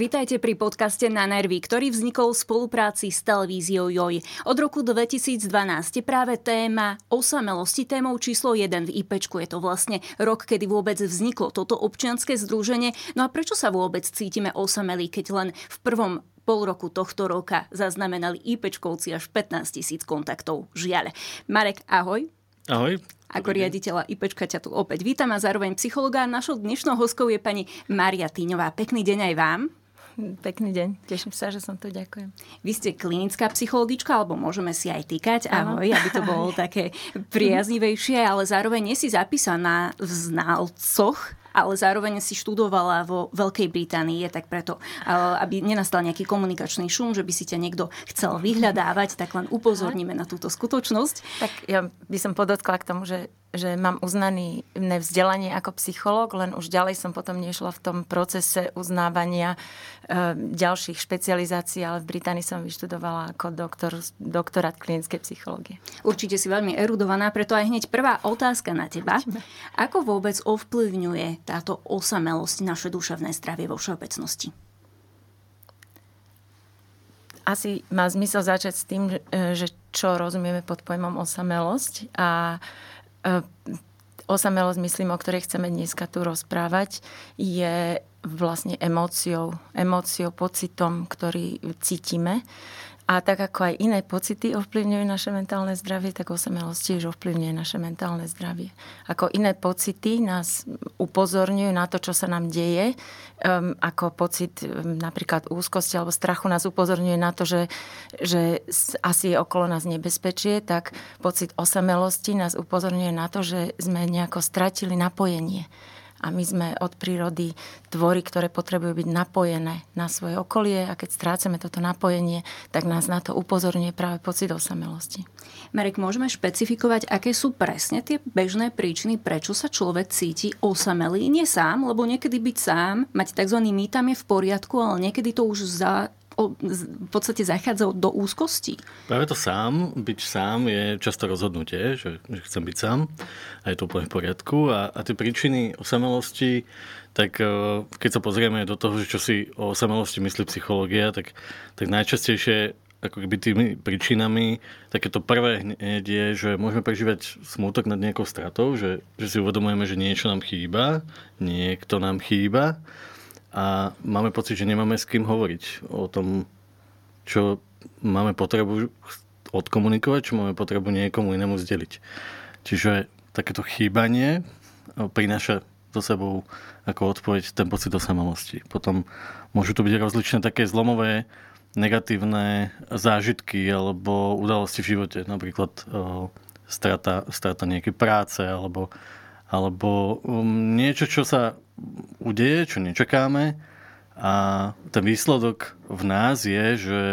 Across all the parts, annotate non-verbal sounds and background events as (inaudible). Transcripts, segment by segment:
Vítajte pri podcaste Na nervy, ktorý vznikol v spolupráci s televíziou JOJ. Od roku 2012 je práve téma osamelosti témou číslo 1 v IPčku. Je to vlastne rok, kedy vôbec vzniklo toto občianske združenie. No a prečo sa vôbec cítime osamelí, keď len v prvom pol roku tohto roka zaznamenali IPčkovci až 15 tisíc kontaktov. Žiaľ. Marek, ahoj. Ahoj. Ako riaditeľa IPčka ťa tu opäť vítam a zároveň psychologa. Našou dnešnou hostkou je pani Maria Týňová. Pekný deň aj vám. Pekný deň, teším sa, že som tu, ďakujem. Vy ste klinická psychologička, alebo môžeme si aj týkať, ahoj, aby to bolo také priaznivejšie, ale zároveň nie si zapísaná v znalcoch ale zároveň si študovala vo Veľkej Británii, tak preto, aby nenastal nejaký komunikačný šum, že by si ťa niekto chcel vyhľadávať, tak len upozorníme na túto skutočnosť. Tak ja by som podotkla k tomu, že že mám uznaný vzdelanie ako psychológ, len už ďalej som potom nešla v tom procese uznávania e, ďalších špecializácií, ale v Británii som vyštudovala ako doktor, doktorát klinickej psychológie. Určite si veľmi erudovaná, preto aj hneď prvá otázka na teba. Ako vôbec ovplyvňuje táto osamelosť naše duševné zdravie vo všeobecnosti? Asi má zmysel začať s tým, že čo rozumieme pod pojmom osamelosť a E, osamelosť, myslím, o ktorej chceme dneska tu rozprávať, je vlastne emóciou, emóciou, pocitom, ktorý cítime. A tak ako aj iné pocity ovplyvňujú naše mentálne zdravie, tak osamelosť tiež ovplyvňuje naše mentálne zdravie. Ako iné pocity nás upozorňujú na to, čo sa nám deje, um, ako pocit um, napríklad úzkosti alebo strachu nás upozorňuje na to, že, že asi je okolo nás nebezpečie, tak pocit osamelosti nás upozorňuje na to, že sme nejako stratili napojenie a my sme od prírody tvory, ktoré potrebujú byť napojené na svoje okolie a keď strácame toto napojenie, tak nás na to upozorňuje práve pocit osamelosti. Marek, môžeme špecifikovať, aké sú presne tie bežné príčiny, prečo sa človek cíti osamelý? Nie sám, lebo niekedy byť sám, mať tzv. mýtam je v poriadku, ale niekedy to už za, v podstate zachádza do úzkosti. Práve to sám, byť sám je často rozhodnutie, že, že chcem byť sám a je to úplne v poriadku. A, a tie príčiny osamelosti, tak e, keď sa pozrieme do toho, čo si o osamelosti myslí psychológia, tak, tak najčastejšie ako keby tými príčinami, takéto prvé hneď je, že môžeme prežívať smútok nad nejakou stratou, že, že si uvedomujeme, že niečo nám chýba, niekto nám chýba a máme pocit, že nemáme s kým hovoriť o tom, čo máme potrebu odkomunikovať, čo máme potrebu niekomu inému zdeliť. Čiže takéto chýbanie prináša so sebou ako odpoveď ten pocit osamelosti. Potom môžu to byť rozličné také zlomové negatívne zážitky alebo udalosti v živote. Napríklad strata, strata nejakej práce alebo, alebo um, niečo, čo sa udeje, čo nečakáme a ten výsledok v nás je, že,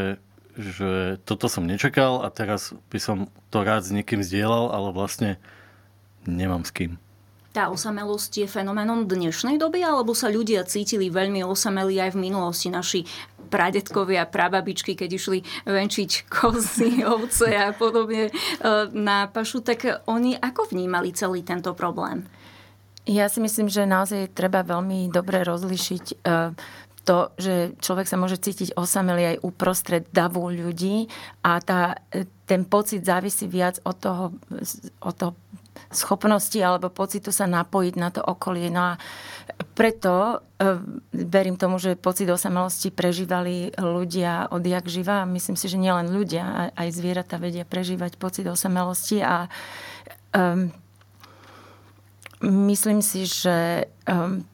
že toto som nečakal a teraz by som to rád s niekým zdieľal, ale vlastne nemám s kým. Tá osamelosť je fenoménom dnešnej doby, alebo sa ľudia cítili veľmi osamelí aj v minulosti? Naši pradetkovia, prababičky, keď išli venčiť kozy, (laughs) ovce a podobne e, na pašu, tak oni ako vnímali celý tento problém? Ja si myslím, že naozaj treba veľmi dobre rozlišiť e, to, že človek sa môže cítiť osamelý aj uprostred davu ľudí a tá, e, ten pocit závisí viac od toho, od toho schopnosti alebo pocitu sa napojiť na to okolie. No a preto e, verím tomu, že pocit osamelosti prežívali ľudia odjak živa. Myslím si, že nielen ľudia, aj zvieratá vedia prežívať pocit osamelosti a um, Myslím si, že um,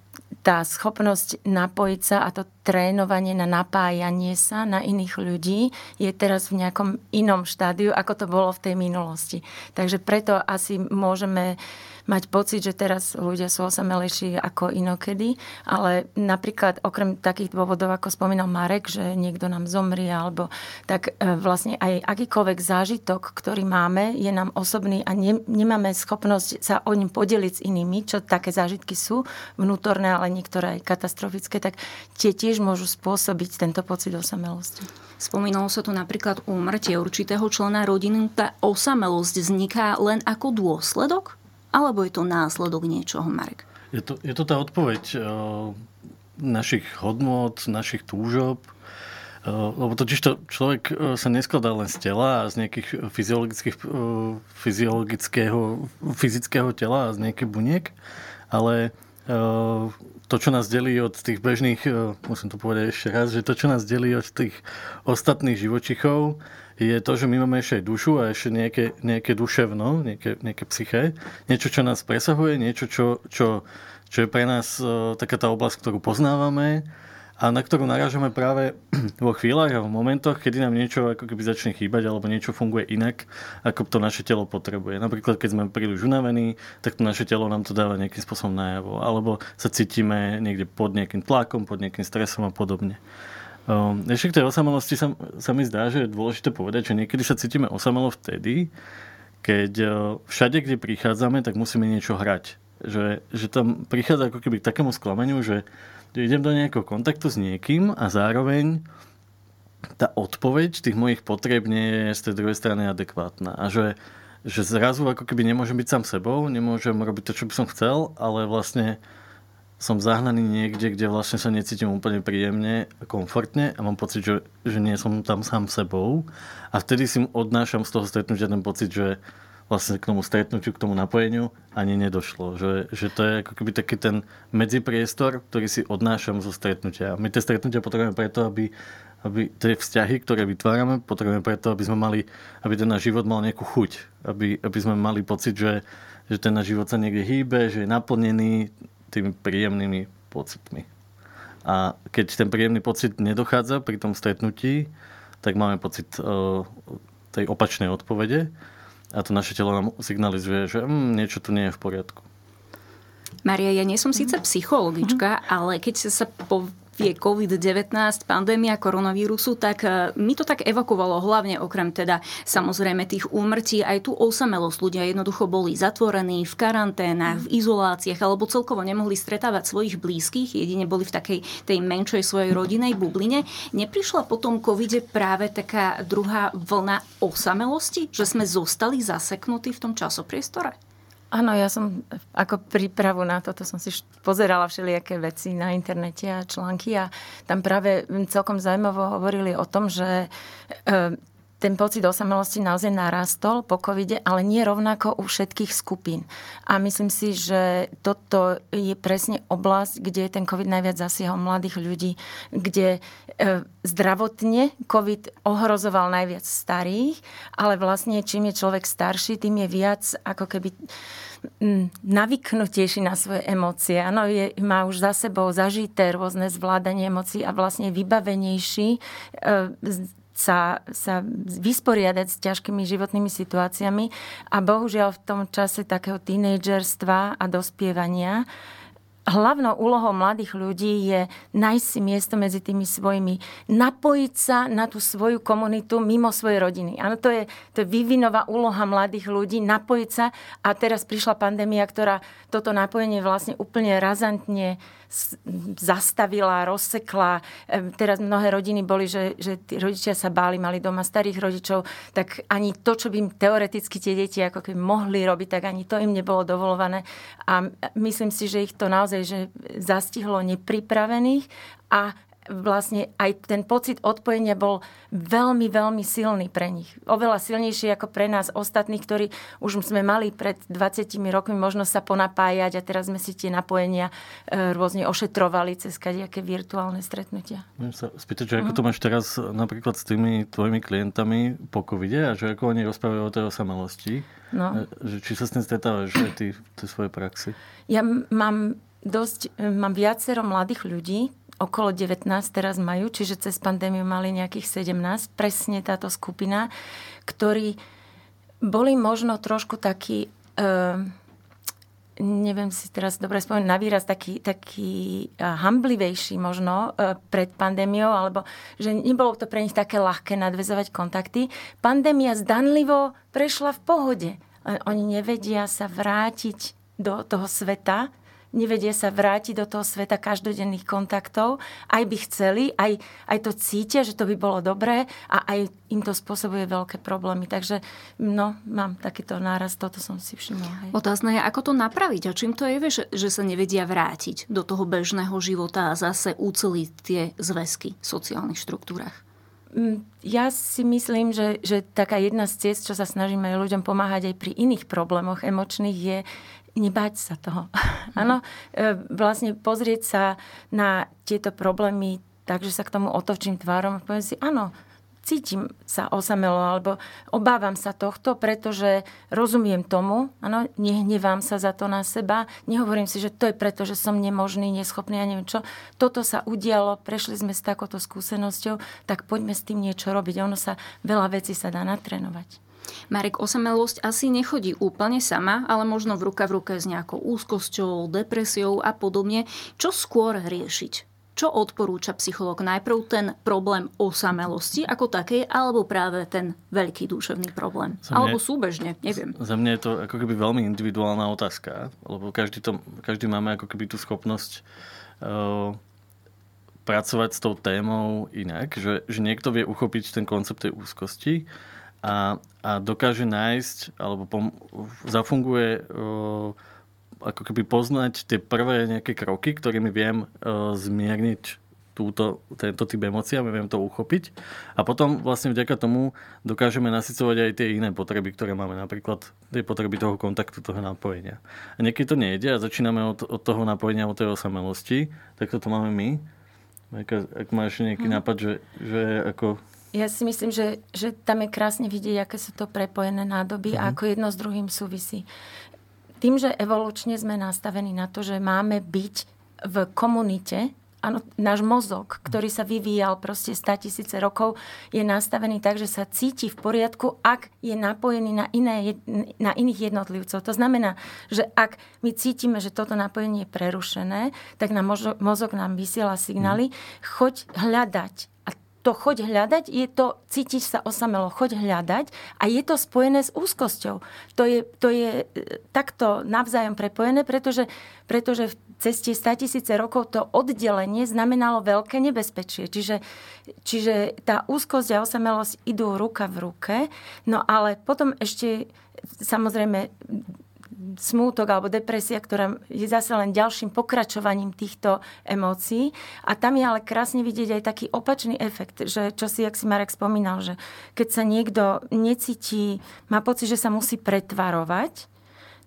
tá schopnosť napojiť sa a to trénovanie na napájanie sa na iných ľudí je teraz v nejakom inom štádiu, ako to bolo v tej minulosti. Takže preto asi môžeme uh, mať pocit, že teraz ľudia sú osamelejší ako inokedy, ale napríklad okrem takých dôvodov, ako spomínal Marek, že niekto nám zomrie, alebo tak e, vlastne aj akýkoľvek zážitok, ktorý máme, je nám osobný a ne, nemáme schopnosť sa o ním podeliť s inými, čo také zážitky sú vnútorné, ale niektoré aj katastrofické, tak tie tiež môžu spôsobiť tento pocit osamelosti. Spomínalo sa tu napríklad úmrtie určitého člena rodiny. Tá osamelosť vzniká len ako dôsledok alebo je to následok niečoho, Marek? Je to, je to tá odpoveď. našich hodnot, našich túžob. Lebo totiž to človek sa neskladá len z tela a z nejakých fyziologických, fyziologického, fyzického tela a z nejakých buniek, ale to, čo nás delí od tých bežných, musím to povedať ešte raz, že to, čo nás delí od tých ostatných živočichov, je to, že my máme ešte aj dušu a ešte nejaké, nejaké duševno, nejaké, nejaké psyché, niečo, čo nás presahuje, niečo, čo, čo, čo je pre nás taká tá oblasť, ktorú poznávame, a na ktorú narážame práve (clears throat) vo chvíľach a v momentoch, kedy nám niečo ako keby začne chýbať alebo niečo funguje inak, ako to naše telo potrebuje. Napríklad, keď sme príliš unavení, tak to naše telo nám to dáva nejakým spôsobom najavo. Alebo sa cítime niekde pod nejakým tlakom, pod nejakým stresom a podobne. Ehm, ešte k tej osamelosti sa, sa mi zdá, že je dôležité povedať, že niekedy sa cítime osamelo vtedy, keď e, všade, kde prichádzame, tak musíme niečo hrať. Že, že tam prichádza ako keby k takému sklameniu, že idem do nejakého kontaktu s niekým a zároveň tá odpoveď tých mojich potreb nie je z tej druhej strany adekvátna. A že, že zrazu ako keby nemôžem byť sám sebou, nemôžem robiť to, čo by som chcel, ale vlastne som zahnaný niekde, kde vlastne sa necítim úplne príjemne a komfortne a mám pocit, že, že nie som tam sám sebou. A vtedy si odnášam z toho stretnutia ten pocit, že, vlastne k tomu stretnutiu, k tomu napojeniu ani nedošlo. Že, že to je ako keby taký ten medzipriestor, ktorý si odnášam zo stretnutia. My tie stretnutia potrebujeme preto, aby, aby tie vzťahy, ktoré vytvárame, potrebujeme preto, aby sme mali, aby ten náš život mal nejakú chuť. Aby, aby sme mali pocit, že, že ten náš život sa niekde hýbe, že je naplnený tými príjemnými pocitmi. A keď ten príjemný pocit nedochádza pri tom stretnutí, tak máme pocit uh, tej opačnej odpovede a to naše telo nám signalizuje, že mm, niečo tu nie je v poriadku. Maria, ja nie som síce psychologička, mm-hmm. ale keď sa po vie COVID-19, pandémia koronavírusu, tak e, mi to tak evokovalo hlavne okrem teda samozrejme tých úmrtí aj tú osamelosť. Ľudia jednoducho boli zatvorení v karanténach, v izoláciách alebo celkovo nemohli stretávať svojich blízkych, jedine boli v takej tej menšej svojej rodinej bubline. Neprišla potom covide práve taká druhá vlna osamelosti, že sme zostali zaseknutí v tom časopriestore? Áno, ja som ako prípravu na toto som si pozerala všelijaké veci na internete a články a tam práve celkom zaujímavo hovorili o tom, že ten pocit osamelosti naozaj narastol po covide, ale nie rovnako u všetkých skupín. A myslím si, že toto je presne oblasť, kde ten covid najviac zasiahol mladých ľudí, kde e, zdravotne covid ohrozoval najviac starých, ale vlastne čím je človek starší, tým je viac ako keby navyknutejší na svoje emócie. Áno, je, má už za sebou zažité rôzne zvládanie emócií a vlastne vybavenejší e, sa, sa vysporiadať s ťažkými životnými situáciami a bohužiaľ v tom čase takého tínejdžerstva a dospievania hlavnou úlohou mladých ľudí je nájsť si miesto medzi tými svojimi, napojiť sa na tú svoju komunitu mimo svojej rodiny. Áno, to je, to je vývinová úloha mladých ľudí, napojiť sa a teraz prišla pandémia, ktorá toto napojenie vlastne úplne razantne zastavila, rozsekla. Teraz mnohé rodiny boli, že, že tí rodičia sa báli, mali doma starých rodičov, tak ani to, čo by im teoreticky tie deti ako keby mohli robiť, tak ani to im nebolo dovolované. A myslím si, že ich to naozaj že zastihlo nepripravených a vlastne aj ten pocit odpojenia bol veľmi, veľmi silný pre nich. Oveľa silnejší ako pre nás ostatných, ktorí už sme mali pred 20 rokmi možnosť sa ponapájať a teraz sme si tie napojenia e, rôzne ošetrovali cez kadejaké virtuálne stretnutia. Môžem sa spýtať, že ako to mhm. máš teraz napríklad s tými tvojimi klientami po covide a že ako oni rozprávajú o tej osamelosti? No. E, že či sa s tým stretávaš aj ty v tej svojej praxi? Ja mám dosť, e, mám viacero mladých ľudí, okolo 19 teraz majú, čiže cez pandémiu mali nejakých 17, presne táto skupina, ktorí boli možno trošku takí, uh, neviem si teraz dobre spomenúť, na výraz taký, taký hamblivejší možno uh, pred pandémiou, alebo že nebolo to pre nich také ľahké nadvezovať kontakty. Pandémia zdanlivo prešla v pohode. Oni nevedia sa vrátiť do toho sveta, nevedia sa vrátiť do toho sveta každodenných kontaktov. Aj by chceli, aj, aj to cítia, že to by bolo dobré a aj im to spôsobuje veľké problémy. Takže no, mám takýto náraz, toto som si všimla. Hej. Otázne je, ako to napraviť a čím to je, že, že sa nevedia vrátiť do toho bežného života a zase uceliť tie zväzky v sociálnych štruktúrach. Mm, ja si myslím, že, že taká jedna z ciest, čo sa snažíme ľuďom pomáhať aj pri iných problémoch emočných, je nebáť sa toho. (laughs) Áno, e, vlastne pozrieť sa na tieto problémy tak, že sa k tomu otočím tvárom a poviem si, áno, cítim sa osamelo alebo obávam sa tohto, pretože rozumiem tomu, ano, nehnevám sa za to na seba, nehovorím si, že to je preto, že som nemožný, neschopný, ja neviem čo. Toto sa udialo, prešli sme s takouto skúsenosťou, tak poďme s tým niečo robiť. Ono sa, veľa vecí sa dá natrénovať. Marek, osamelosť asi nechodí úplne sama, ale možno v ruka v ruke s nejakou úzkosťou, depresiou a podobne. Čo skôr riešiť? Čo odporúča psychológ? Najprv ten problém osamelosti ako takej, alebo práve ten veľký duševný problém? Za mňa, alebo súbežne, neviem. Za mňa je to ako keby veľmi individuálna otázka, lebo každý, to, každý máme ako keby tú schopnosť uh, pracovať s tou témou inak, že, že niekto vie uchopiť ten koncept tej úzkosti a, a dokáže nájsť, alebo pom- zafunguje uh, ako keby poznať tie prvé nejaké kroky, ktorými viem uh, zmierniť túto, tento typ emócií a viem to uchopiť. A potom vlastne vďaka tomu dokážeme nasycovať aj tie iné potreby, ktoré máme, napríklad tie potreby toho kontaktu, toho napojenia. A niekedy to nejde a začíname od, od toho napojenia, od tej osamelosti, tak toto máme my. Ak, ak máš nejaký hmm. nápad, že, že ako ja si myslím, že, že tam je krásne vidieť, aké sú to prepojené nádoby mm. a mhm. ako jedno s druhým súvisí tým, že evolučne sme nastavení na to, že máme byť v komunite, Áno, náš mozog, ktorý sa vyvíjal proste 100 tisíce rokov, je nastavený tak, že sa cíti v poriadku, ak je napojený na, iné, na iných jednotlivcov. To znamená, že ak my cítime, že toto napojenie je prerušené, tak na mozog nám vysiela signály, choď hľadať to choď hľadať, je to, cítiš sa osamelo, choď hľadať a je to spojené s úzkosťou. To je, to je e, takto navzájom prepojené, pretože, pretože v ceste 100 tisíce rokov to oddelenie znamenalo veľké nebezpečie. Čiže, čiže tá úzkosť a osamelosť idú ruka v ruke, no ale potom ešte samozrejme smútok alebo depresia, ktorá je zase len ďalším pokračovaním týchto emócií. A tam je ale krásne vidieť aj taký opačný efekt, že čo si, jak si Marek spomínal, že keď sa niekto necíti, má pocit, že sa musí pretvarovať,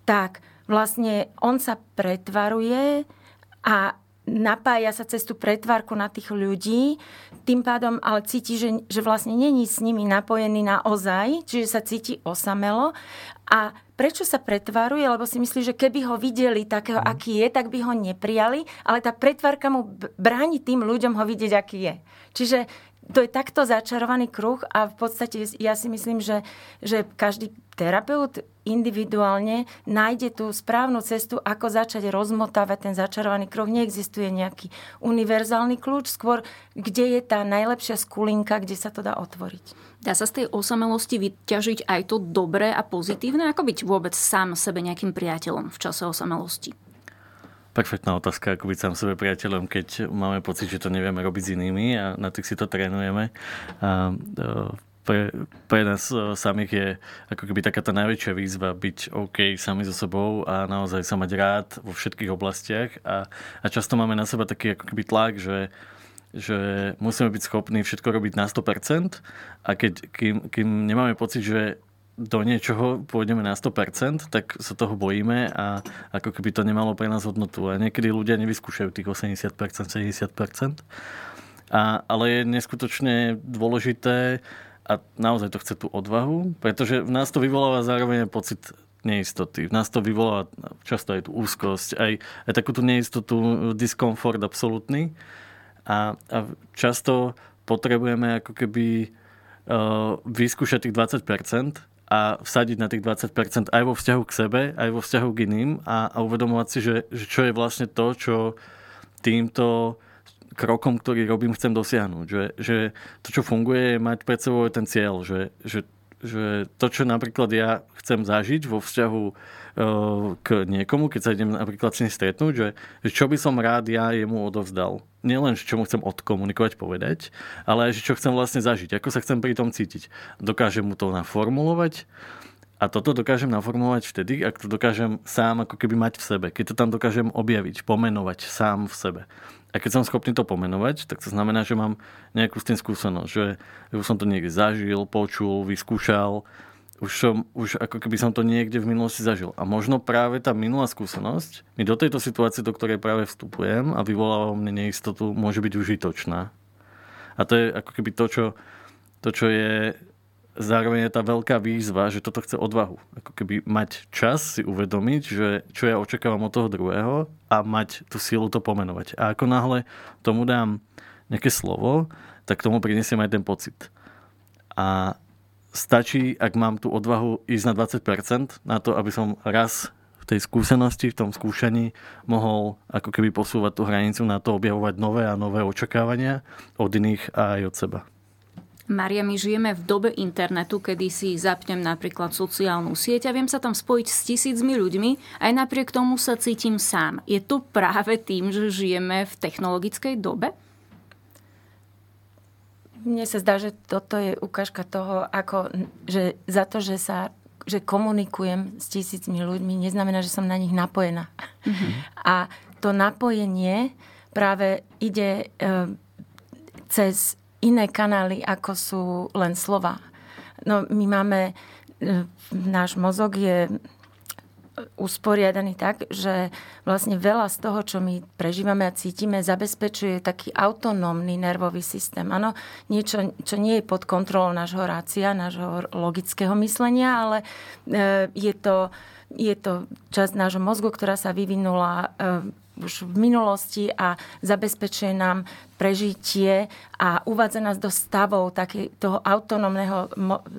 tak vlastne on sa pretvaruje a napája sa cez tú pretvárku na tých ľudí, tým pádom ale cíti, že, že vlastne není s nimi napojený na ozaj, čiže sa cíti osamelo a prečo sa pretváruje, lebo si myslí, že keby ho videli takého, mm. aký je, tak by ho neprijali, ale tá pretvárka mu bráni tým ľuďom ho vidieť, aký je. Čiže to je takto začarovaný kruh a v podstate ja si myslím, že, že každý terapeut individuálne nájde tú správnu cestu, ako začať rozmotávať ten začarovaný kruh. Neexistuje nejaký univerzálny kľúč, skôr kde je tá najlepšia skulinka, kde sa to dá otvoriť. Dá sa z tej osamelosti vyťažiť aj to dobré a pozitívne? Ako byť vôbec sám sebe nejakým priateľom v čase osamelosti? Perfektná otázka, ako byť sám sebe priateľom, keď máme pocit, že to nevieme robiť s inými a na tých si to trénujeme. A, pre, pre nás samých je ako keby taká tá najväčšia výzva byť OK sami so sebou a naozaj sa mať rád vo všetkých oblastiach a, a často máme na seba taký ako keby tlak, že že musíme byť schopní všetko robiť na 100% a keď, kým, kým nemáme pocit, že do niečoho pôjdeme na 100%, tak sa toho bojíme a ako keby to nemalo pre nás hodnotu. A niekedy ľudia nevyskúšajú tých 80%, 70%. A, ale je neskutočne dôležité a naozaj to chce tú odvahu, pretože v nás to vyvoláva zároveň pocit neistoty. V nás to vyvoláva často aj tú úzkosť, aj, aj takú tú neistotu, diskomfort absolútny. A, a často potrebujeme ako keby uh, vyskúšať tých 20%, a vsadiť na tých 20% aj vo vzťahu k sebe, aj vo vzťahu k iným a, a uvedomovať si, že, že čo je vlastne to, čo týmto krokom, ktorý robím, chcem dosiahnuť. Že, že to, čo funguje, je mať pred sebou ten cieľ, že, že, že to, čo napríklad ja chcem zažiť vo vzťahu k niekomu, keď sa idem napríklad s ním stretnúť, že, že čo by som rád ja jemu odovzdal. Nielen, čo mu chcem odkomunikovať, povedať, ale aj, čo chcem vlastne zažiť, ako sa chcem pri tom cítiť. Dokážem mu to naformulovať, a toto dokážem naformulovať vtedy, ak to dokážem sám ako keby mať v sebe. Keď to tam dokážem objaviť, pomenovať sám v sebe. A keď som schopný to pomenovať, tak to znamená, že mám nejakú s tým skúsenosť, že už som to niekde zažil, počul, vyskúšal, už, som, už ako keby som to niekde v minulosti zažil. A možno práve tá minulá skúsenosť mi do tejto situácie, do ktorej práve vstupujem a vyvoláva mne neistotu, môže byť užitočná. A to je ako keby to, čo, to, čo je zároveň je tá veľká výzva, že toto chce odvahu. Ako keby mať čas si uvedomiť, že čo ja očakávam od toho druhého a mať tú silu to pomenovať. A ako náhle tomu dám nejaké slovo, tak tomu prinesiem aj ten pocit. A stačí, ak mám tú odvahu ísť na 20% na to, aby som raz v tej skúsenosti, v tom skúšaní mohol ako keby posúvať tú hranicu na to, objavovať nové a nové očakávania od iných a aj od seba. Maria, my žijeme v dobe internetu, kedy si zapnem napríklad sociálnu sieť a viem sa tam spojiť s tisícmi ľuďmi, aj napriek tomu sa cítim sám. Je to práve tým, že žijeme v technologickej dobe? Mne sa zdá, že toto je ukážka toho, ako, že za to, že sa že komunikujem s tisícmi ľuďmi, neznamená, že som na nich napojená. Mm-hmm. A to napojenie práve ide e, cez iné kanály, ako sú len slova. No, my máme, e, náš mozog je usporiadaný tak, že vlastne veľa z toho, čo my prežívame a cítime, zabezpečuje taký autonómny nervový systém. Áno, niečo, čo nie je pod kontrolou nášho rácia, nášho logického myslenia, ale e, je to, je to časť nášho mozgu, ktorá sa vyvinula e, už v minulosti a zabezpečuje nám prežitie a uvádza nás do stavov také, toho autonómneho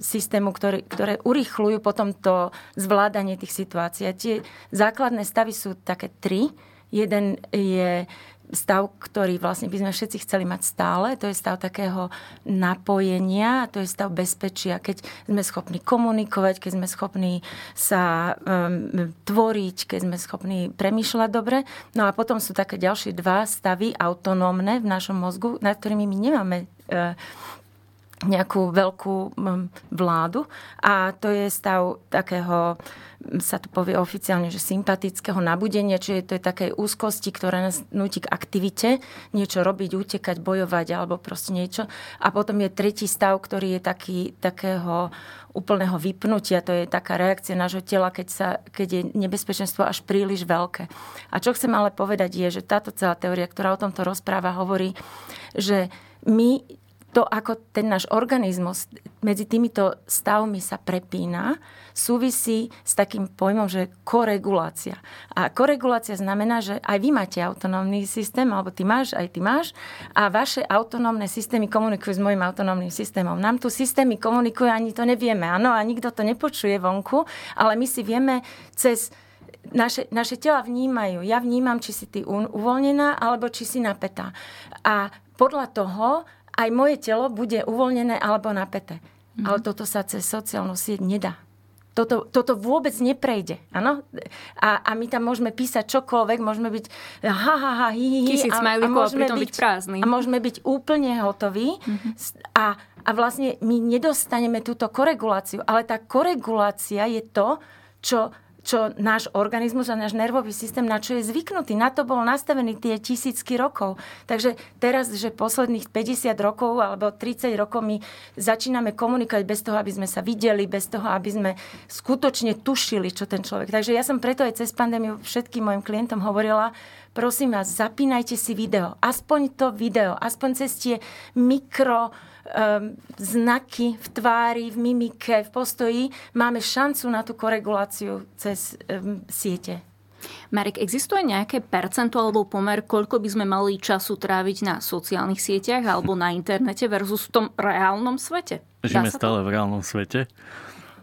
systému, ktorý, ktoré urýchľujú potom to zvládanie tých situácií. A tie základné stavy sú také tri. Jeden je stav, ktorý vlastne by sme všetci chceli mať stále. To je stav takého napojenia, to je stav bezpečia, keď sme schopní komunikovať, keď sme schopní sa um, tvoriť, keď sme schopní premýšľať dobre. No a potom sú také ďalšie dva stavy autonómne v našom mozgu, nad ktorými my nemáme uh, nejakú veľkú vládu a to je stav takého sa to povie oficiálne, že sympatického nabudenia, čiže to je také úzkosti, ktoré nás nutí k aktivite, niečo robiť, utekať, bojovať alebo proste niečo. A potom je tretí stav, ktorý je taký, takého úplného vypnutia, to je taká reakcia nášho tela, keď, sa, keď je nebezpečenstvo až príliš veľké. A čo chcem ale povedať je, že táto celá teória, ktorá o tomto rozpráva, hovorí, že my to, ako ten náš organizmus medzi týmito stavmi sa prepína, súvisí s takým pojmom, že koregulácia. A koregulácia znamená, že aj vy máte autonómny systém, alebo ty máš, aj ty máš, a vaše autonómne systémy komunikujú s mojim autonómnym systémom. Nám tu systémy komunikujú, ani to nevieme, áno, a nikto to nepočuje vonku, ale my si vieme cez naše, naše tela vnímajú. Ja vnímam, či si ty uvoľnená, alebo či si napätá. A podľa toho aj moje telo bude uvoľnené alebo napäté. Mm. Ale toto sa cez sociálnu sieť nedá. Toto, toto vôbec neprejde. Ano? A, a my tam môžeme písať čokoľvek, môžeme byť ha, ha, ha, hi, hi, Tisíc a, a, môžeme byť, byť prázdny. A môžeme byť úplne hotoví. Mm-hmm. A, a vlastne my nedostaneme túto koreguláciu. Ale tá koregulácia je to, čo čo náš organizmus a náš nervový systém, na čo je zvyknutý. Na to bol nastavený tie tisícky rokov. Takže teraz, že posledných 50 rokov alebo 30 rokov my začíname komunikovať bez toho, aby sme sa videli, bez toho, aby sme skutočne tušili, čo ten človek. Takže ja som preto aj cez pandémiu všetkým mojim klientom hovorila, prosím vás, zapínajte si video. Aspoň to video, aspoň cez tie mikro znaky v tvári, v mimike, v postoji, máme šancu na tú koreguláciu cez um, siete. Marek, existuje nejaké percento alebo pomer, koľko by sme mali času tráviť na sociálnych sieťach alebo na internete versus v tom reálnom svete? Žijeme stále v reálnom svete.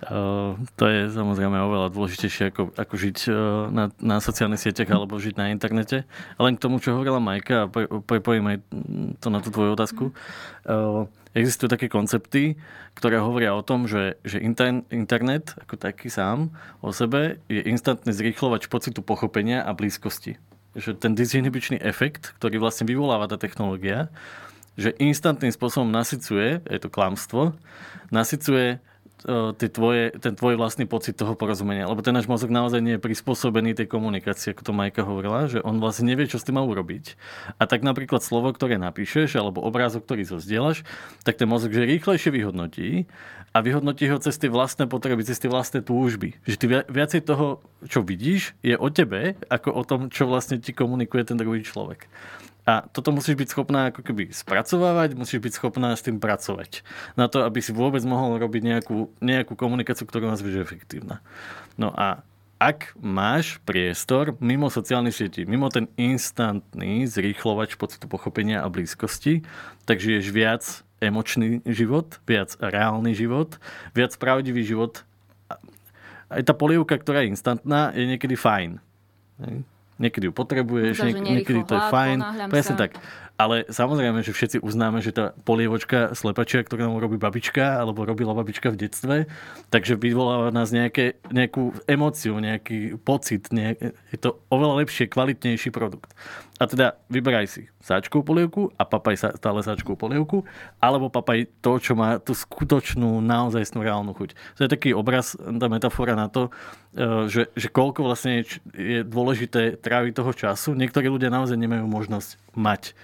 Uh, to je samozrejme oveľa dôležitejšie ako, ako žiť uh, na, na sociálnych sieťach alebo žiť na internete. Len k tomu, čo hovorila Majka, a pre, prepojím aj to na tú tvoju otázku. Uh, existujú také koncepty, ktoré hovoria o tom, že, že internet ako taký sám o sebe je instantný zrýchlovač pocitu pochopenia a blízkosti. Že ten disinhibičný efekt, ktorý vlastne vyvoláva tá technológia, že instantným spôsobom nasycuje, je to klamstvo, nasycuje ty tvoje, ten tvoj vlastný pocit toho porozumenia. Lebo ten náš mozog naozaj nie je prispôsobený tej komunikácii, ako to Majka hovorila, že on vlastne nevie, čo s tým má urobiť. A tak napríklad slovo, ktoré napíšeš, alebo obrázok, ktorý zozdieľaš, tak ten mozog že rýchlejšie vyhodnotí a vyhodnotí ho cez tie vlastné potreby, cez tie vlastné túžby. Že ty viacej toho, čo vidíš, je o tebe, ako o tom, čo vlastne ti komunikuje ten druhý človek. A toto musíš byť schopná ako keby spracovávať, musíš byť schopná s tým pracovať. Na to, aby si vôbec mohol robiť nejakú, nejakú komunikáciu, ktorú nazvieš efektívna. No a ak máš priestor mimo sociálnych sietí, mimo ten instantný zrýchlovač pocitu pochopenia a blízkosti, tak žiješ viac emočný život, viac reálny život, viac pravdivý život. Aj tá polievka, ktorá je instantná, je niekedy fajn. Niekedy ju potrebuješ, niek- niekedy to je fajn. Presne tak. Ale samozrejme, že všetci uznáme, že tá polievočka slepačia, ktorú nám robí babička, alebo robila babička v detstve, takže vyvoláva nás nejaké, nejakú emóciu, nejaký pocit. Nejak, je to oveľa lepšie, kvalitnejší produkt. A teda vyberaj si sáčkovú polievku a papaj sa stále sáčkovú polievku, alebo papaj to, čo má tú skutočnú, naozaj reálnu chuť. To je taký obraz, tá metafora na to, e, že, že koľko vlastne je dôležité tráviť toho času. Niektorí ľudia naozaj nemajú možnosť mať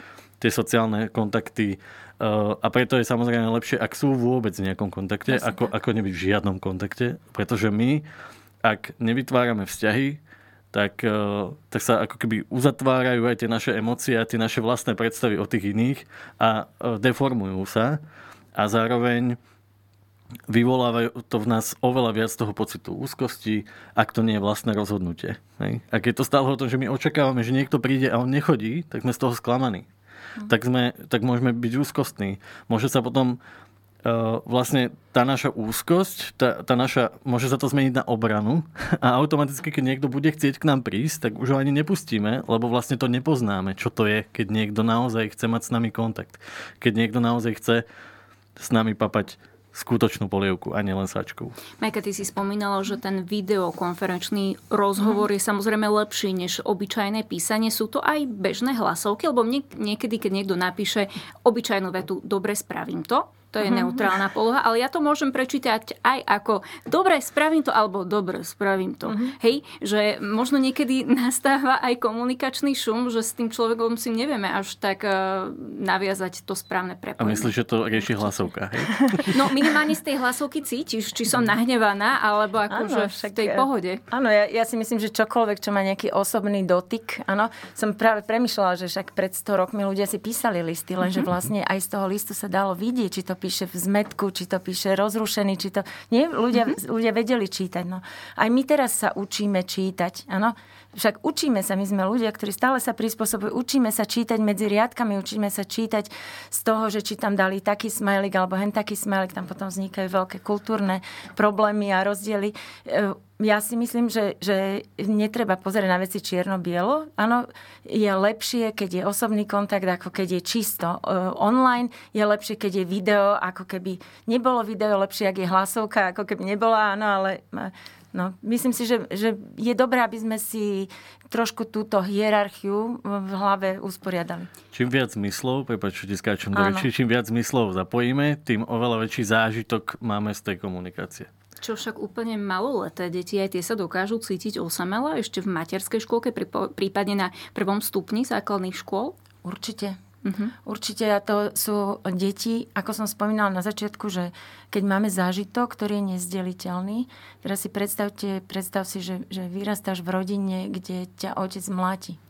tie sociálne kontakty uh, a preto je samozrejme lepšie, ak sú vôbec v nejakom kontakte, ako, ako nebyť v žiadnom kontakte, pretože my, ak nevytvárame vzťahy, tak, uh, tak sa ako keby uzatvárajú aj tie naše emócie a tie naše vlastné predstavy o tých iných a uh, deformujú sa a zároveň vyvolávajú to v nás oveľa viac toho pocitu úzkosti, ak to nie je vlastné rozhodnutie. Hej? Ak je to stále o tom, že my očakávame, že niekto príde a on nechodí, tak sme z toho sklamaní tak, sme, tak môžeme byť úzkostní. Môže sa potom vlastne tá naša úzkosť, tá, tá naša, môže sa to zmeniť na obranu a automaticky, keď niekto bude chcieť k nám prísť, tak už ho ani nepustíme, lebo vlastne to nepoznáme, čo to je, keď niekto naozaj chce mať s nami kontakt. Keď niekto naozaj chce s nami papať skutočnú polievku a nielen sačkovú. Majka, ty si spomínala, že ten videokonferenčný rozhovor mm. je samozrejme lepší než obyčajné písanie. Sú to aj bežné hlasovky? Lebo niekedy, keď niekto napíše obyčajnú vetu, dobre spravím to, to je mm-hmm. neutrálna poloha, ale ja to môžem prečítať aj ako dobre, spravím to, alebo dobre, spravím to. Mm-hmm. Hej, že možno niekedy (laughs) nastáva aj komunikačný šum, že s tým človekom si nevieme až tak uh, naviazať to správne prepojenie. A myslíš, že to rieši hlasovka, hej? (laughs) No minimálne z tej hlasovky cítiš, či som nahnevaná, alebo akože v tej pohode. Áno, ja, ja si myslím, že čokoľvek, čo má nejaký osobný dotyk, áno, som práve premyšľala, že však pred 100 rokmi ľudia si písali listy, lenže mm-hmm. vlastne aj z toho listu sa dalo vidieť, či to píše v zmetku, či to píše rozrušený, či to... Nie, ľudia, mm-hmm. ľudia vedeli čítať. No. Aj my teraz sa učíme čítať, áno. Však učíme sa, my sme ľudia, ktorí stále sa prispôsobujú, učíme sa čítať medzi riadkami, učíme sa čítať z toho, že či tam dali taký smajlik alebo hen taký smajlik, tam potom vznikajú veľké kultúrne problémy a rozdiely e, ja si myslím, že, že netreba pozerať na veci čierno-bielo. Áno, je lepšie, keď je osobný kontakt, ako keď je čisto uh, online. Je lepšie, keď je video, ako keby nebolo video. Lepšie, ak je hlasovka, ako keby nebola. Áno, ale no, myslím si, že, že je dobré, aby sme si trošku túto hierarchiu v hlave usporiadali. Čím viac zmyslov, prepáč, ti skáčem do reči, čím viac zmyslov zapojíme, tým oveľa väčší zážitok máme z tej komunikácie. Čo však úplne maloleté deti, aj tie sa dokážu cítiť osamele ešte v materskej škôlke, prípadne na prvom stupni základných škôl? Určite. Uh-huh. Určite a to sú deti, ako som spomínala na začiatku, že keď máme zážitok, ktorý je nezdeliteľný, teraz si predstavte, predstav si, že, že vyrastáš v rodine, kde ťa otec mláti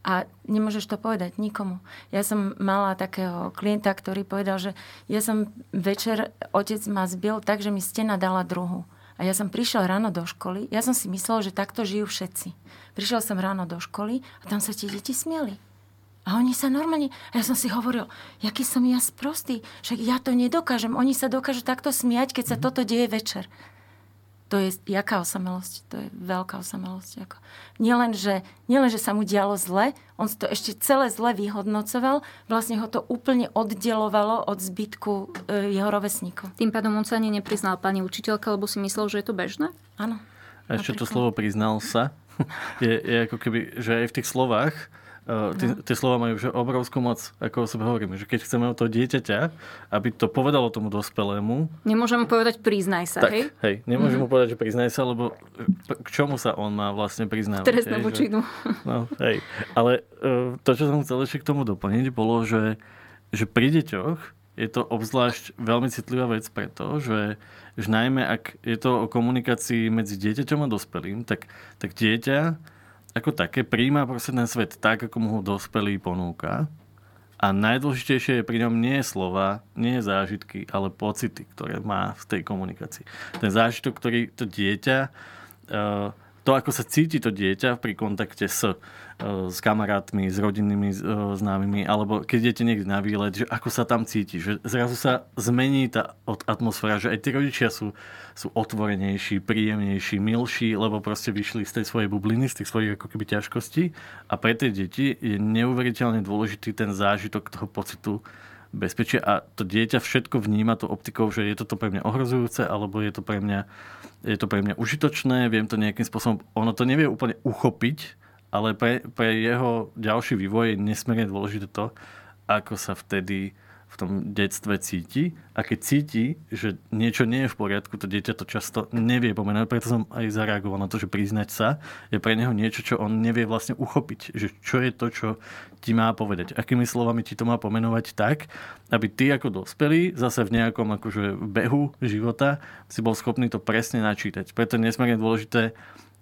a nemôžeš to povedať nikomu. Ja som mala takého klienta, ktorý povedal, že ja som večer, otec ma zbil tak, že mi stena dala druhu. A ja som prišiel ráno do školy, ja som si myslel, že takto žijú všetci. Prišiel som ráno do školy a tam sa tie deti smieli. A oni sa normálne... A ja som si hovoril, jaký som ja sprostý, však ja to nedokážem. Oni sa dokážu takto smiať, keď sa mm. toto deje večer. to je jaká osamelosť? To je veľká osamelosť. Ako. Nielen, že, nielen, že sa mu dialo zle, on to ešte celé zle vyhodnocoval, vlastne ho to úplne oddelovalo od zbytku e, jeho rovesníkov. Tým pádom on sa ani nepriznal pani učiteľka, lebo si myslel, že je to bežné? Áno. A ešte to slovo priznal sa, (laughs) je, je ako keby, že aj v tých slovách tie, tie slova majú že obrovskú moc, ako o sebe hovoríme, že keď chceme od toho dieťaťa, aby to povedalo tomu dospelému... Nemôžeme povedať priznaj sa, tak, hej? hej, nemôžeme mm-hmm. mu povedať, že priznaj sa, lebo k čomu sa on má vlastne priznávať? Trestnému činu. No, hej. Ale uh, to, čo som chcel ešte k tomu doplniť, bolo, že, že pri deťoch je to obzvlášť veľmi citlivá vec preto, že, že najmä ak je to o komunikácii medzi dieťaťom a dospelým, tak, tak dieťa ako také príjma proste ten svet tak, ako mu ho dospelý ponúka. A najdôležitejšie je pri ňom nie slova, nie zážitky, ale pocity, ktoré má v tej komunikácii. Ten zážitok, ktorý to dieťa, uh, to, ako sa cíti to dieťa pri kontakte s, s kamarátmi, s rodinnými e, známymi, alebo keď idete niekde na výlet, že ako sa tam cíti, že zrazu sa zmení tá atmosféra, že aj tí rodičia sú, sú otvorenejší, príjemnejší, milší, lebo proste vyšli z tej svojej bubliny, z tých svojich ako keby ťažkostí. A pre tie deti je neuveriteľne dôležitý ten zážitok toho pocitu bezpečia. A to dieťa všetko vníma to optikou, že je toto pre mňa ohrozujúce, alebo je to pre mňa je to pre mňa užitočné, viem to nejakým spôsobom, ono to nevie úplne uchopiť, ale pre, pre jeho ďalší vývoj je nesmierne dôležité to, ako sa vtedy v tom detstve cíti. A keď cíti, že niečo nie je v poriadku, to dieťa to často nevie pomenovať, preto som aj zareagoval na to, že priznať sa je pre neho niečo, čo on nevie vlastne uchopiť, že čo je to, čo ti má povedať, akými slovami ti to má pomenovať tak, aby ty ako dospelý zase v nejakom akože behu života si bol schopný to presne načítať. Preto je nesmierne dôležité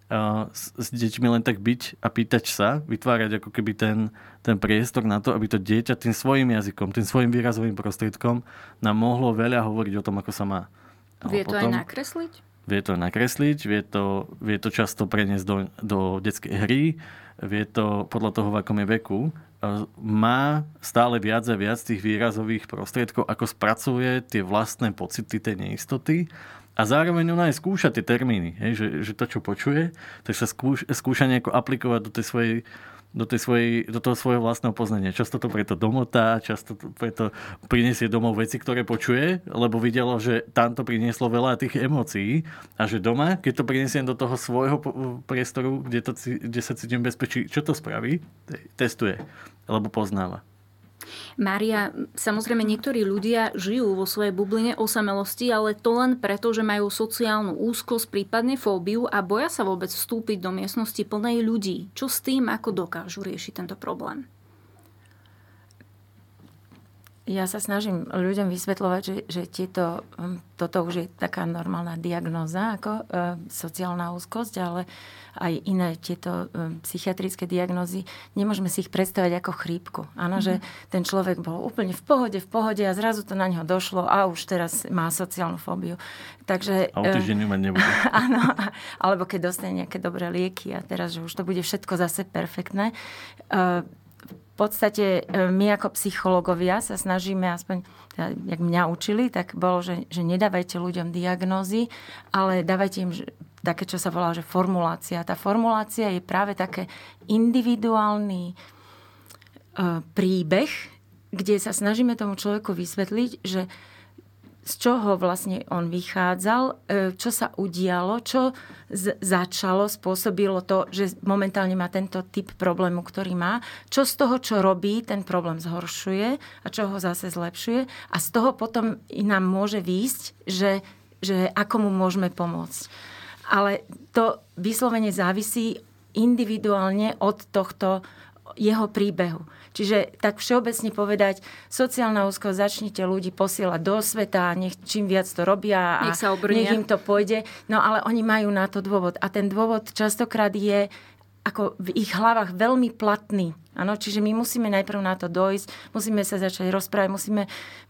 s, s deťmi len tak byť a pýtať sa, vytvárať ako keby ten, ten priestor na to, aby to dieťa tým svojim jazykom, tým svojim výrazovým prostriedkom nám mohlo veľa hovoriť o tom, ako sa má. A vie to potom, aj nakresliť? Vie to nakresliť, vie to, vie to často preniesť do, do detskej hry, vie to podľa toho, v akom je veku. Má stále viac a viac tých výrazových prostriedkov, ako spracuje tie vlastné pocity tej neistoty a zároveň ona aj skúša tie termíny, hej, že, že to, čo počuje, tak sa skúš, skúša nejako aplikovať do tej svojej do, tej svojej, do toho svojho vlastného poznania. Často to preto domotá, často to preto priniesie domov veci, ktoré počuje, lebo videlo, že tam to prinieslo veľa tých emócií a že doma, keď to prinesiem do toho svojho priestoru, kde, to, kde sa cítim bezpečí, čo to spraví? Testuje, alebo poznáva. Mária, samozrejme niektorí ľudia žijú vo svojej bubline osamelosti, ale to len preto, že majú sociálnu úzkosť, prípadne fóbiu a boja sa vôbec vstúpiť do miestnosti plnej ľudí. Čo s tým, ako dokážu riešiť tento problém? Ja sa snažím ľuďom vysvetľovať, že, že tieto, hm, toto už je taká normálna diagnóza ako e, sociálna úzkosť, ale aj iné tieto e, psychiatrické diagnózy, nemôžeme si ich predstavať ako chrípku. Áno, mm-hmm. že mhm. ten človek bol úplne v pohode, v pohode a zrazu to na neho došlo a už teraz má sociálnu fóbiu. Takže, a o týždeň mať nebude. (laughs) Áno, alebo keď dostane nejaké dobré lieky a teraz, že už to bude všetko zase perfektné. E, podstate e, my ako psychológovia sa snažíme, aspoň teda, jak mňa učili, tak bolo, že, že nedávajte ľuďom diagnózy, ale dávajte im také, čo sa volá, že formulácia. Tá formulácia je práve také individuálny e, príbeh, kde sa snažíme tomu človeku vysvetliť, že z čoho vlastne on vychádzal, e, čo sa udialo, čo z- začalo, spôsobilo to, že momentálne má tento typ problému, ktorý má, čo z toho, čo robí, ten problém zhoršuje a čo ho zase zlepšuje a z toho potom nám môže výjsť, že, že ako mu môžeme pomôcť. Ale to vyslovene závisí individuálne od tohto jeho príbehu. Čiže tak všeobecne povedať, sociálna úzkosť, začnite ľudí posielať do sveta, nech čím viac to robia a nech, sa nech im to pôjde. No ale oni majú na to dôvod. A ten dôvod častokrát je ako v ich hlavách veľmi platný. Ano, čiže my musíme najprv na to dojsť, musíme sa začať rozprávať, musíme,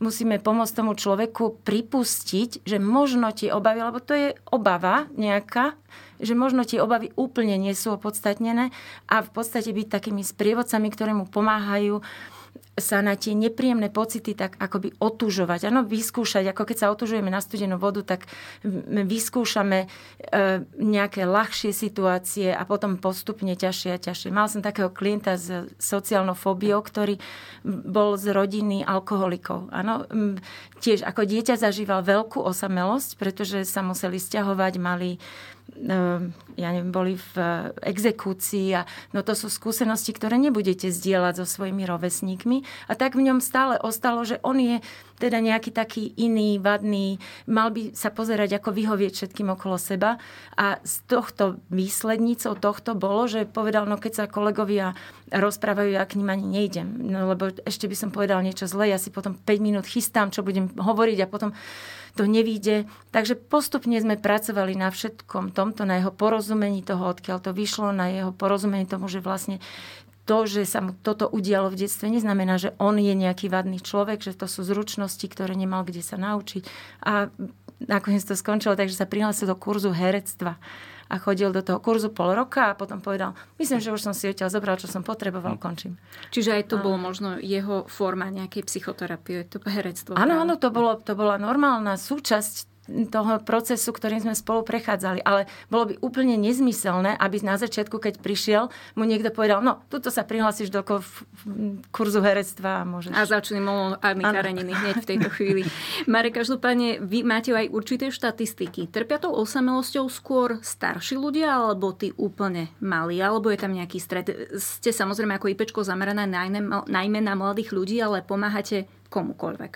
musíme pomôcť tomu človeku pripustiť, že možno tie obavy, lebo to je obava nejaká, že možno tie obavy úplne nie sú opodstatnené a v podstate byť takými sprievodcami, ktoré mu pomáhajú sa na tie nepríjemné pocity tak akoby otužovať. Áno, vyskúšať, ako keď sa otužujeme na studenú vodu, tak vyskúšame e, nejaké ľahšie situácie a potom postupne ťažšie a ťažšie. Mal som takého klienta s sociálnou fóbiou, ktorý bol z rodiny alkoholikov. Áno, tiež ako dieťa zažíval veľkú osamelosť, pretože sa museli stiahovať, mali ja neviem, boli v exekúcii a no to sú skúsenosti, ktoré nebudete zdieľať so svojimi rovesníkmi. A tak v ňom stále ostalo, že on je teda nejaký taký iný, vadný, mal by sa pozerať, ako vyhovieť všetkým okolo seba. A z tohto výslednicou tohto bolo, že povedal, no keď sa kolegovia rozprávajú, ja k ním ani nejdem, no lebo ešte by som povedal niečo zlé, ja si potom 5 minút chystám, čo budem hovoriť a potom to nevíde. Takže postupne sme pracovali na všetkom tomto, na jeho porozumení toho, odkiaľ to vyšlo, na jeho porozumení tomu, že vlastne to, že sa mu toto udialo v detstve, neznamená, že on je nejaký vadný človek, že to sú zručnosti, ktoré nemal kde sa naučiť. A nakoniec to skončilo, takže sa prihlásil do kurzu herectva a chodil do toho kurzu pol roka a potom povedal, myslím, že už som si odtiaľ zobral, čo som potreboval, hm. končím. Čiže aj to a... bolo možno jeho forma nejakej psychoterapie, to herectvo. Áno, áno, to, bolo, to bola normálna súčasť toho procesu, ktorým sme spolu prechádzali. Ale bolo by úplne nezmyselné, aby na začiatku, keď prišiel, mu niekto povedal, no, tuto sa prihlásiš do kurzu herectva a môžeš... A začne monoárny kareniny hneď v tejto chvíli. (laughs) Marek, každopádne, vy máte aj určité štatistiky. Trpia tou osamelosťou skôr starší ľudia, alebo tí úplne malí, alebo je tam nejaký stred? Ste samozrejme ako IPčko zamerané najmä na mladých ľudí, ale pomáhate komukoľvek.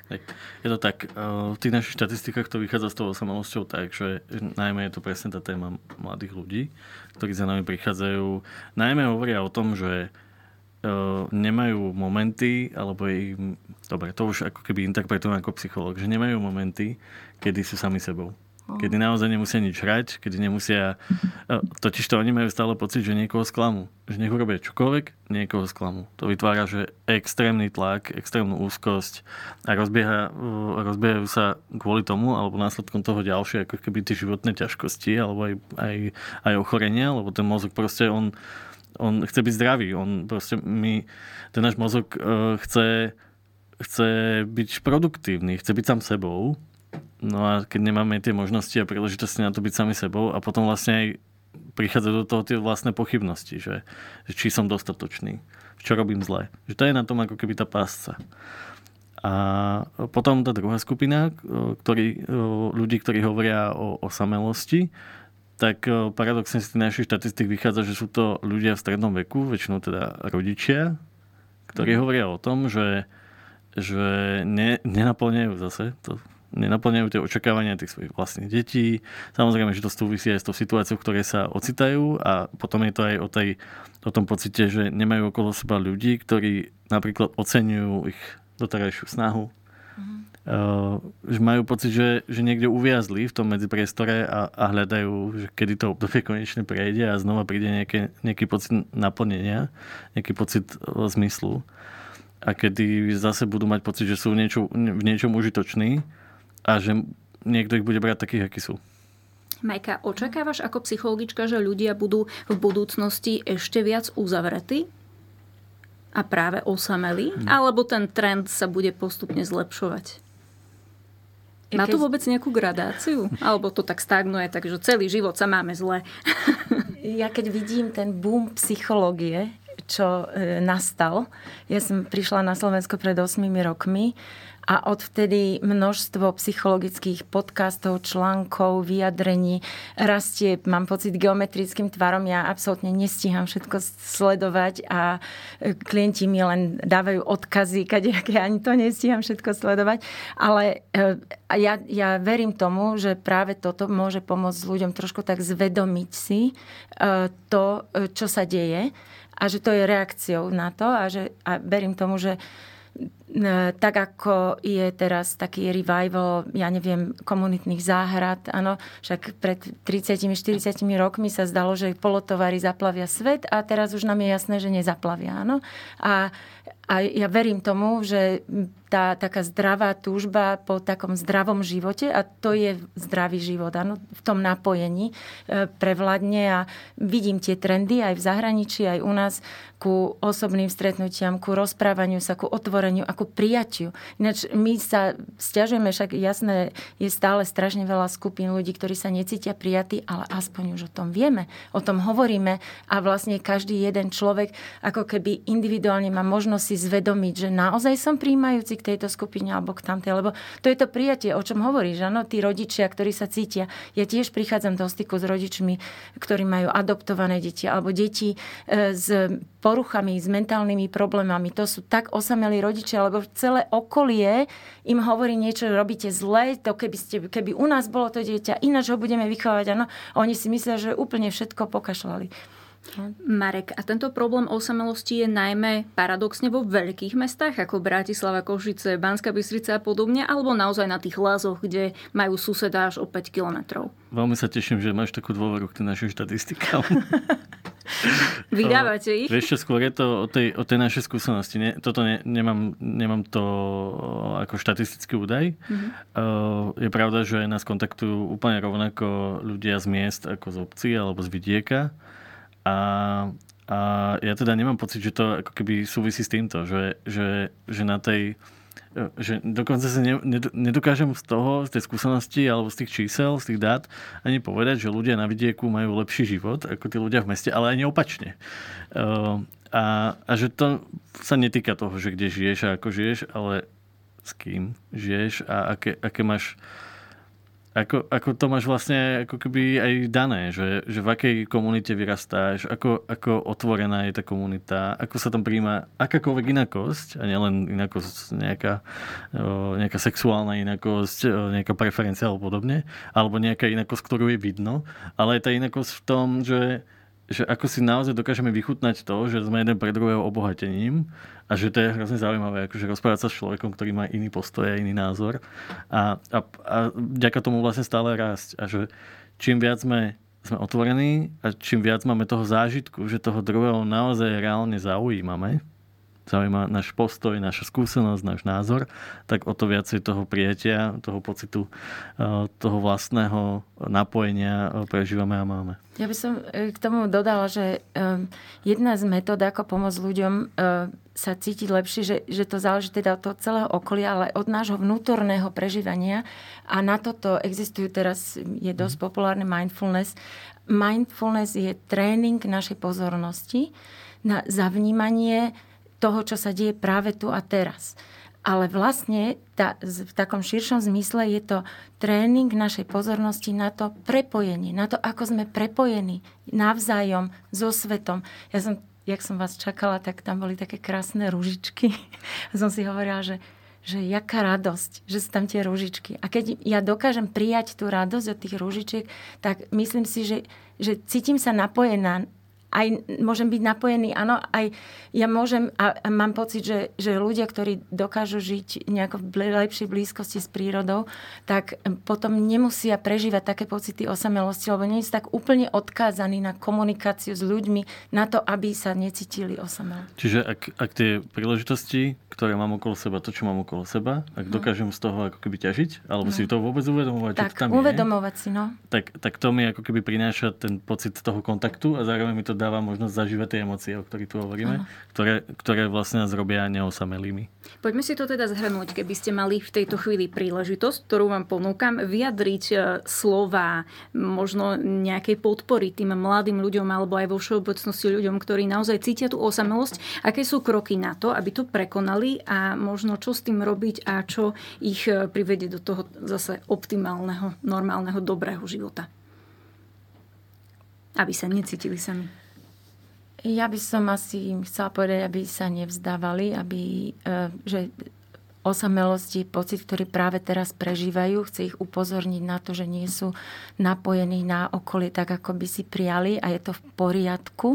Je to tak, v tých našich štatistikách to vychádza s tou osamelosťou tak, že najmä je to presne tá téma mladých ľudí, ktorí za nami prichádzajú. Najmä hovoria o tom, že nemajú momenty, alebo im, dobre, to už ako keby interpretujem ako psychológ, že nemajú momenty, kedy sú sami sebou. Kedy naozaj nemusia nič hrať, kedy nemusia... Totiž to oni majú stále pocit, že niekoho sklamú. Že nech urobia čokoľvek, niekoho sklamú. To vytvára, že extrémny tlak, extrémnu úzkosť a rozbieha, rozbiehajú sa kvôli tomu, alebo následkom toho ďalšie, ako keby tie životné ťažkosti, alebo aj, aj, aj ochorenia, lebo ten mozog proste, on, on chce byť zdravý. On proste, my, ten náš mozog uh, chce, chce byť produktívny, chce byť sám sebou No a keď nemáme tie možnosti a príležitosti na to byť sami sebou a potom vlastne aj prichádzajú do toho tie vlastné pochybnosti, že, že či som dostatočný, čo robím zle. Že to je na tom ako keby tá pásca. A potom tá druhá skupina, ktorý, ľudí, ktorí hovoria o, o samelosti, tak paradoxne z tých našich štatistik vychádza, že sú to ľudia v strednom veku, väčšinou teda rodičia, ktorí mhm. hovoria o tom, že, že ne, nenaplňajú zase, to nenaplňajú tie očakávania tých svojich vlastných detí. Samozrejme, že to súvisí aj s tou situáciou, v ktorej sa ocitajú a potom je to aj o, tej, o tom pocite, že nemajú okolo seba ľudí, ktorí napríklad oceňujú ich doterajšiu snahu. Mm-hmm. Uh, že majú pocit, že, že niekde uviazli v tom medzipriestore a, a hľadajú, že kedy to obdobie (laughs) konečne prejde a znova príde nejaké, nejaký pocit naplnenia, nejaký pocit uh, zmyslu a kedy zase budú mať pocit, že sú niečo, v niečom užitoční a že niekto ich bude brať takých, akí sú. Majka, očakávaš ako psychologička, že ľudia budú v budúcnosti ešte viac uzavretí? A práve osamelí? Hmm. Alebo ten trend sa bude postupne zlepšovať? Má to vôbec nejakú gradáciu? Alebo to tak stagnuje, takže celý život sa máme zle? (laughs) ja keď vidím ten boom psychológie, čo e, nastal, ja som prišla na Slovensko pred 8 rokmi a odvtedy množstvo psychologických podcastov, článkov, vyjadrení rastie, mám pocit, geometrickým tvarom. Ja absolútne nestíham všetko sledovať a e, klienti mi len dávajú odkazy, kadejaké ani to nestíham všetko sledovať. Ale e, ja, ja verím tomu, že práve toto môže pomôcť ľuďom trošku tak zvedomiť si e, to, čo sa deje a že to je reakciou na to a, že, a verím tomu, že tak ako je teraz taký revival, ja neviem, komunitných záhrad, áno, však pred 30-40 rokmi sa zdalo, že polotovary zaplavia svet a teraz už nám je jasné, že nezaplavia, áno. A, a ja verím tomu, že tá taká zdravá túžba po takom zdravom živote a to je zdravý život. Ano, v tom napojení e, prevládne a vidím tie trendy aj v zahraničí, aj u nás ku osobným stretnutiam, ku rozprávaniu sa, ku otvoreniu a ku prijatiu. Ináč my sa stiažujeme, však jasné, je stále strašne veľa skupín ľudí, ktorí sa necítia prijatí, ale aspoň už o tom vieme, o tom hovoríme a vlastne každý jeden človek ako keby individuálne má možnosť si zvedomiť, že naozaj som príjmajúci k tejto skupine alebo k tamtej, lebo to je to prijatie, o čom hovoríš, áno, tí rodičia, ktorí sa cítia. Ja tiež prichádzam do styku s rodičmi, ktorí majú adoptované deti alebo deti e, s poruchami, s mentálnymi problémami. To sú tak osamelí rodičia, lebo celé okolie im hovorí niečo, robíte zle, to keby, ste, keby u nás bolo to dieťa, ináč ho budeme vychovať. Ano, oni si myslia, že úplne všetko pokašľali. Marek, a tento problém osamelosti je najmä paradoxne vo veľkých mestách ako Bratislava, Košice, Banská Bystrica a podobne, alebo naozaj na tých lázoch, kde majú suseda až o 5 kilometrov? Veľmi sa teším, že máš takú dôveru k našim štatistikám. (laughs) Vydávate ich? Vieš čo, skôr je to o tej, o tej našej skúsenosti. Ne, toto ne, nemám, nemám to ako štatistický údaj. Mm-hmm. je pravda, že nás kontaktujú úplne rovnako ľudia z miest ako z obcí alebo z vidieka. A, a ja teda nemám pocit, že to ako keby súvisí s týmto, že, že, že na tej že dokonca sa ne, nedokážem z toho, z tej skúsenosti alebo z tých čísel, z tých dát ani povedať, že ľudia na vidieku majú lepší život ako tí ľudia v meste, ale ani opačne. A, a že to sa netýka toho, že kde žiješ a ako žiješ, ale s kým žiješ a aké, aké máš ako, ako to máš vlastne ako keby aj dané, že, že v akej komunite vyrastáš, ako, ako otvorená je tá komunita, ako sa tam príjma akákoľvek inakosť, a nielen inakosť nejaká, nejaká sexuálna inakosť, nejaká preferencia alebo podobne, alebo nejaká inakosť, ktorú je vidno, ale aj tá inakosť v tom, že že ako si naozaj dokážeme vychutnať to, že sme jeden pre druhého obohatením a že to je hrozne zaujímavé, akože rozprávať sa s človekom, ktorý má iný postoj a iný názor a, a, a ďaká tomu vlastne stále rásť a že čím viac sme, sme otvorení a čím viac máme toho zážitku, že toho druhého naozaj reálne zaujímame, zaujíma náš postoj, naša skúsenosť, náš názor, tak o to viacej toho prijatia, toho pocitu, eh, toho vlastného napojenia eh, prežívame a máme. Ja by som eh, k tomu dodala, že jedna z metód, ako pomôcť ľuďom sa cítiť lepšie, že, že to záleží teda od toho celého okolia, ale od nášho vnútorného prežívania. A na toto existujú teraz, je dosť mhm. populárny mindfulness. Mindfulness je tréning našej pozornosti na zavnímanie toho, čo sa deje práve tu a teraz. Ale vlastne tá, v takom širšom zmysle je to tréning našej pozornosti na to prepojenie, na to, ako sme prepojení navzájom so svetom. Ja som, jak som vás čakala, tak tam boli také krásne ružičky. (laughs) som si hovorila, že že jaká radosť, že sú tam tie ružičky. A keď ja dokážem prijať tú radosť od tých ružičiek, tak myslím si, že, že cítim sa napojená aj môžem byť napojený, áno, aj ja môžem a, a mám pocit, že, že ľudia, ktorí dokážu žiť nejako v lepšej blízkosti s prírodou, tak potom nemusia prežívať také pocity osamelosti, lebo nie sú tak úplne odkázaní na komunikáciu s ľuďmi, na to, aby sa necítili osamelo. Čiže ak, ak tie príležitosti, ktoré mám okolo seba, to, čo mám okolo seba, ak no. dokážem z toho ako keby ťažiť, alebo no. si to vôbec uvedomovať, tak, že tam uvedomovať je, si, no. Tak, tak to mi ako keby prináša ten pocit toho kontaktu a zároveň mi to dáva možnosť zažívať tie emócie, o ktorých tu hovoríme, ktoré, ktoré vlastne nás robia neosamelými. Poďme si to teda zhrnúť, keby ste mali v tejto chvíli príležitosť, ktorú vám ponúkam, vyjadriť e, slova možno nejakej podpory tým mladým ľuďom alebo aj vo všeobecnosti ľuďom, ktorí naozaj cítia tú osamelosť. Aké sú kroky na to, aby to prekonali a možno čo s tým robiť a čo ich e, privedie do toho zase optimálneho, normálneho, dobrého života? aby sa necítili sami. Ja by som asi chcela povedať, aby sa nevzdávali, aby, e, že osamelosti, pocit, ktorý práve teraz prežívajú, chce ich upozorniť na to, že nie sú napojení na okolie tak, ako by si prijali a je to v poriadku.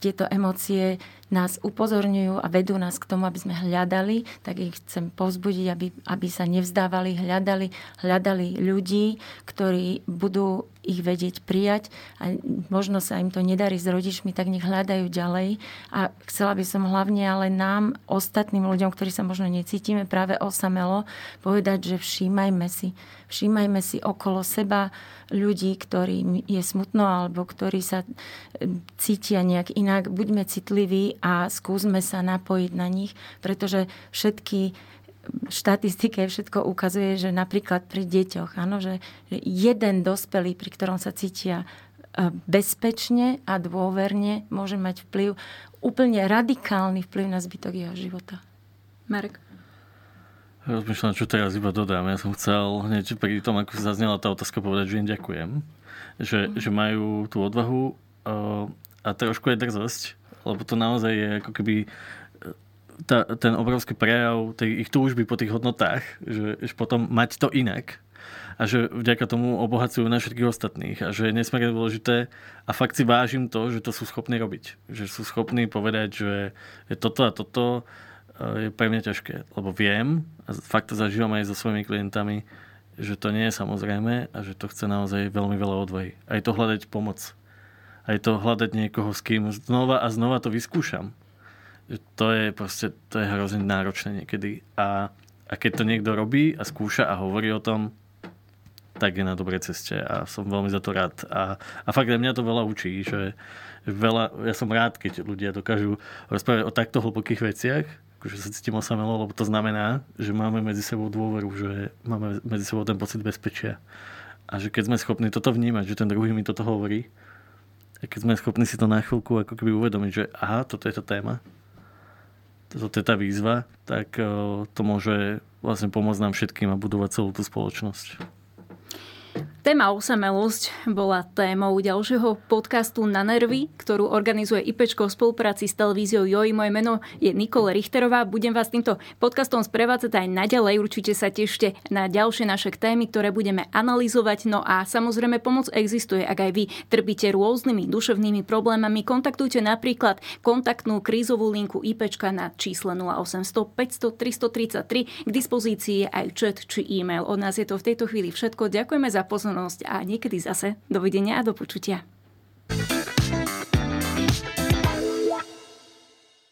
Tieto emócie nás upozorňujú a vedú nás k tomu, aby sme hľadali, tak ich chcem povzbudiť, aby, aby sa nevzdávali, hľadali, hľadali ľudí, ktorí budú ich vedieť prijať a možno sa im to nedarí s rodičmi, tak nech hľadajú ďalej. A chcela by som hlavne ale nám, ostatným ľuďom, ktorí sa možno necítime práve osamelo, povedať, že všímajme si, všímajme si okolo seba ľudí, ktorým je smutno alebo ktorí sa e, cítia nejak inak. Buďme citliví a skúsme sa napojiť na nich, pretože všetky štatistike všetko ukazuje, že napríklad pri deťoch, áno, že jeden dospelý, pri ktorom sa cítia e, bezpečne a dôverne, môže mať vplyv, úplne radikálny vplyv na zbytok jeho života. Marek? Rozmýšľam, čo teraz iba dodám. Ja som chcel hneď pri tom, ako zaznela tá otázka, povedať, že im ďakujem. Že, mm. že majú tú odvahu uh, a trošku je drzosť, lebo to naozaj je ako keby tá, ten obrovský prejav tej ich túžby po tých hodnotách, že, že potom mať to inak a že vďaka tomu obohacujú na všetkých ostatných a že je nesmierne dôležité a fakt si vážim to, že to sú schopní robiť. Že sú schopní povedať, že je toto a toto e, je pre mňa ťažké, lebo viem a fakt to zažívam aj so svojimi klientami, že to nie je samozrejme a že to chce naozaj veľmi veľa odvahy. Aj to hľadať pomoc. Aj to hľadať niekoho, s kým znova a znova to vyskúšam to je proste, to je hrozne náročné niekedy. A, a keď to niekto robí a skúša a hovorí o tom, tak je na dobrej ceste a som veľmi za to rád. A, a fakt mňa to veľa učí, že veľa, ja som rád, keď ľudia dokážu rozprávať o takto hlbokých veciach, akože sa cítim osamelo, lebo to znamená, že máme medzi sebou dôveru, že máme medzi sebou ten pocit bezpečia. A že keď sme schopní toto vnímať, že ten druhý mi toto hovorí, a keď sme schopní si to na chvíľku ako keby uvedomiť, že aha, toto je to téma, toto je tá výzva, tak eh, to môže vlastne pomôcť nám všetkým a budovať celú tú spoločnosť. Téma osamelosť bola témou ďalšieho podcastu Na nervy, ktorú organizuje IPčko v spolupráci s televíziou JOJ. Moje meno je Nikole Richterová. Budem vás týmto podcastom sprevádzať aj naďalej. Určite sa tešte na ďalšie naše témy, ktoré budeme analyzovať. No a samozrejme pomoc existuje, ak aj vy trpíte rôznymi duševnými problémami. Kontaktujte napríklad kontaktnú krízovú linku IPčka na čísle 0800 500 333. K dispozícii je aj chat či e-mail. Od nás je to v tejto chvíli všetko. Ďakujeme za pozornosť pozornosť a niekedy zase dovidenia a do počutia.